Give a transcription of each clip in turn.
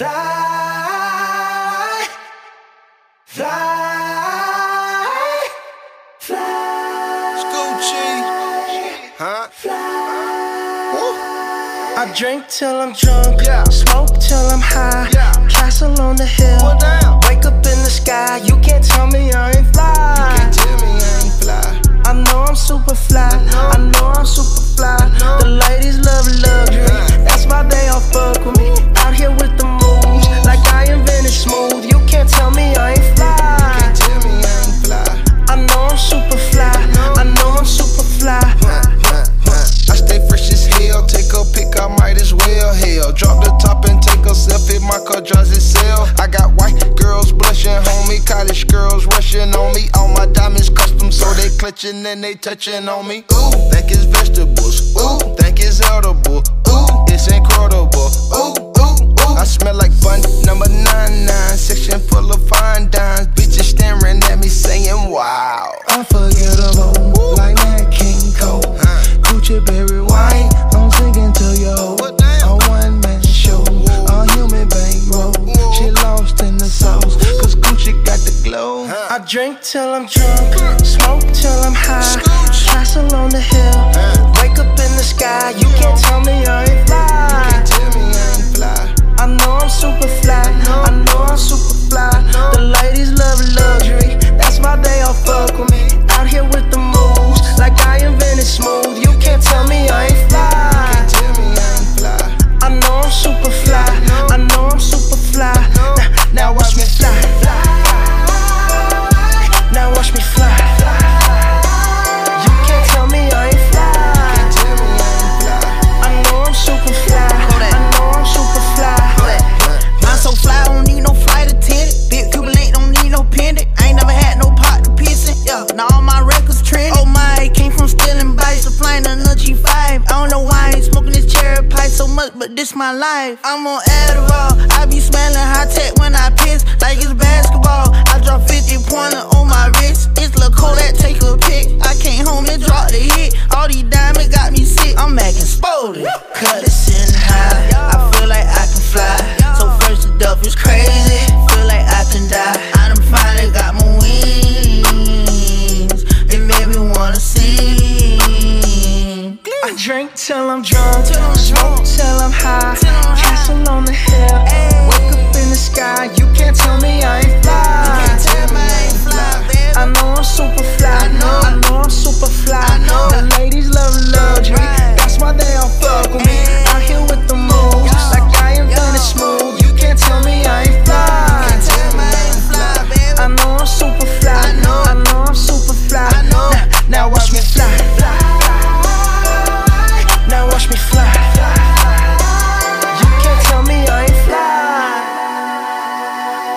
Fly, fly, fly. Scoochie. Huh? I drink till I'm drunk, Yeah. And they touching on me. Ooh, think it's vegetables. Ooh, think it's edible. Ooh, it's incredible. Ooh, ooh, ooh. I smell like bun number nine nine. Section full of fine dimes. Bitches staring at me saying, Wow. Unforgettable, like Nat King Cole. Gucci berry white, drink till I'm drunk, smoke till I'm high. Castle on the hill, wake up in the sky. You can't tell me I much, but this my life. I'm on Adderall. I be smelling high tech when I piss, like it's basketball. I drop 50 pointer on my wrist. It's Lil' Kodak, take a pic. I came home and dropped the hit. All these diamonds got me sick. I'm acting spotted. Cut it sitting high. I feel like I can fly. So first the duff is crazy. Feel like I can die. I done finally got my wings. It made me wanna sing. I drink till I'm drunk, Till I'm drunk. I'm high. Castle on the hill,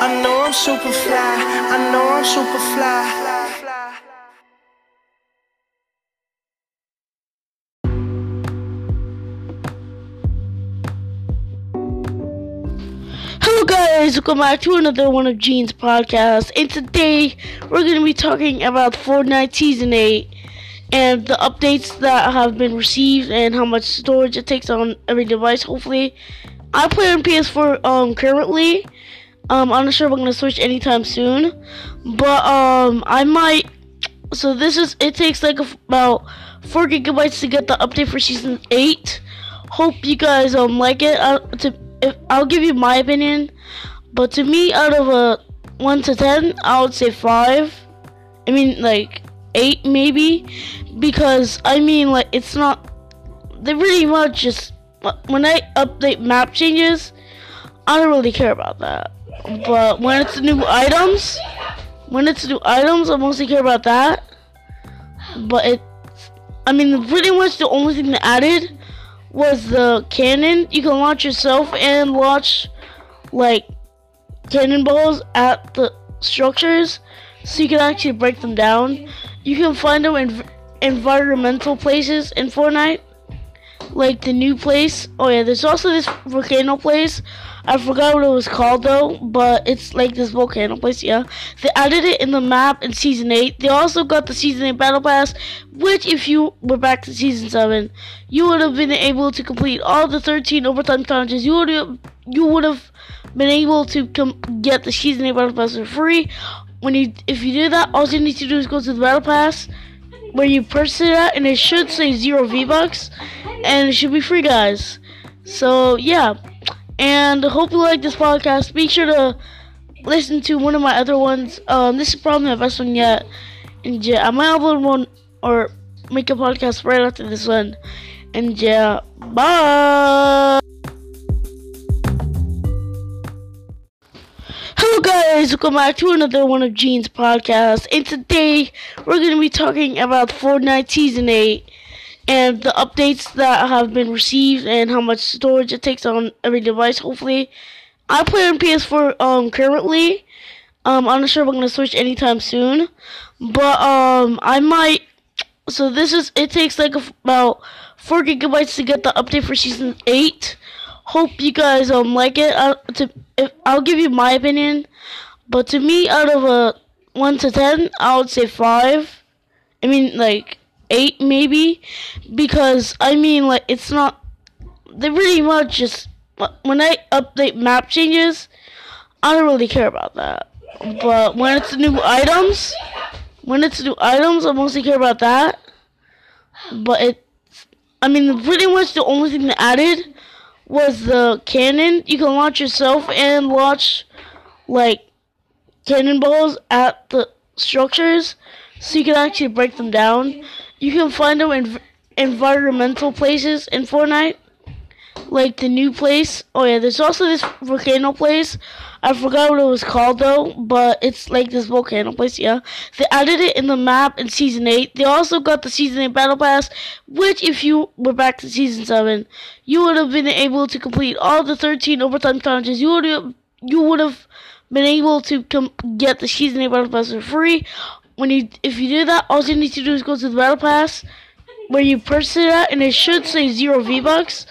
I know I'm super fly. I know I'm super fly. Hello guys, welcome back to another one of Gene's podcasts. And today we're going to be talking about Fortnite Season 8 and the updates that have been received and how much storage it takes on every device. Hopefully, I play on PS4 um currently. Um, I'm not sure if I'm to switch anytime soon, but um I might. So this is it takes like about four gigabytes to get the update for Season 8. Hope you guys um like it. Uh, to if, I'll give you my opinion, but to me, out of a one to ten, I would say five. I mean, like eight maybe, because I mean, like it's not. They pretty much just when I update map changes, I don't really care about that. But when it's new items, when it's new items, I mostly care about that. But it, I mean, pretty much the only thing they added was the cannon. You can launch yourself and launch like cannonballs at the structures, so you can actually break them down. You can find them in environmental places in Fortnite. Like the new place. Oh yeah, there's also this volcano place. I forgot what it was called though, but it's like this volcano place. Yeah, they added it in the map in season eight. They also got the season eight battle pass, which if you were back to season seven, you would have been able to complete all the 13 overtime challenges. You would have you would have been able to com- get the season eight battle pass for free. When you if you do that, all you need to do is go to the battle pass where you purchase it at, and it should say zero V bucks, and it should be free, guys. So yeah, and hope you like this podcast. Be sure to listen to one of my other ones. Um, this is probably my best one yet, and yeah, I might upload one or make a podcast right after this one. And yeah, bye. Hello guys, welcome back to another one of Gene's podcast. And today we're to be talking about Fortnite Season 8 and the updates that have been received and how much storage it takes on every device. Hopefully, I play on PS4 um currently. Um, I'm not sure if I'm to switch anytime soon, but um, I might. So this is it takes like about four gigabytes to get the update for Season 8 hope you guys um like it. Uh, to if, I'll give you my opinion, but to me, out of a one to ten, I would say five. I mean, like eight maybe, because I mean, like it's not. They pretty much just when I update map changes, I don't really care about that. But when it's new items, when it's new items, I mostly care about that. But it, I mean, pretty much the only thing they added was the cannon. You can launch yourself and launch like cannonballs at the structures, so you can actually break them down. You can find them in environmental places in Fortnite, like the new place. Oh yeah, there's also this volcano place. I forgot what it was called though, but it's like this volcano place, yeah. They added it in the map in season 8. They also got the season 8 battle pass, which if you were back to season 7, you would have been able to complete all the 13 overtime challenges. You would have you would have been able to get the season 8 battle pass for free. When you if you do that, all you need to do is go to the battle pass where you purchase it at, and it should say zero V bucks,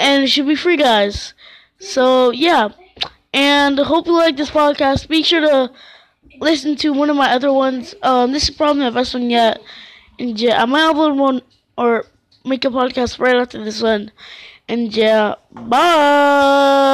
and it should be free, guys. So yeah. And hope you like this podcast. Be sure to listen to one of my other ones. Um, this is probably my best one yet. And yeah, I might upload one or make a podcast right after this one. And yeah, bye.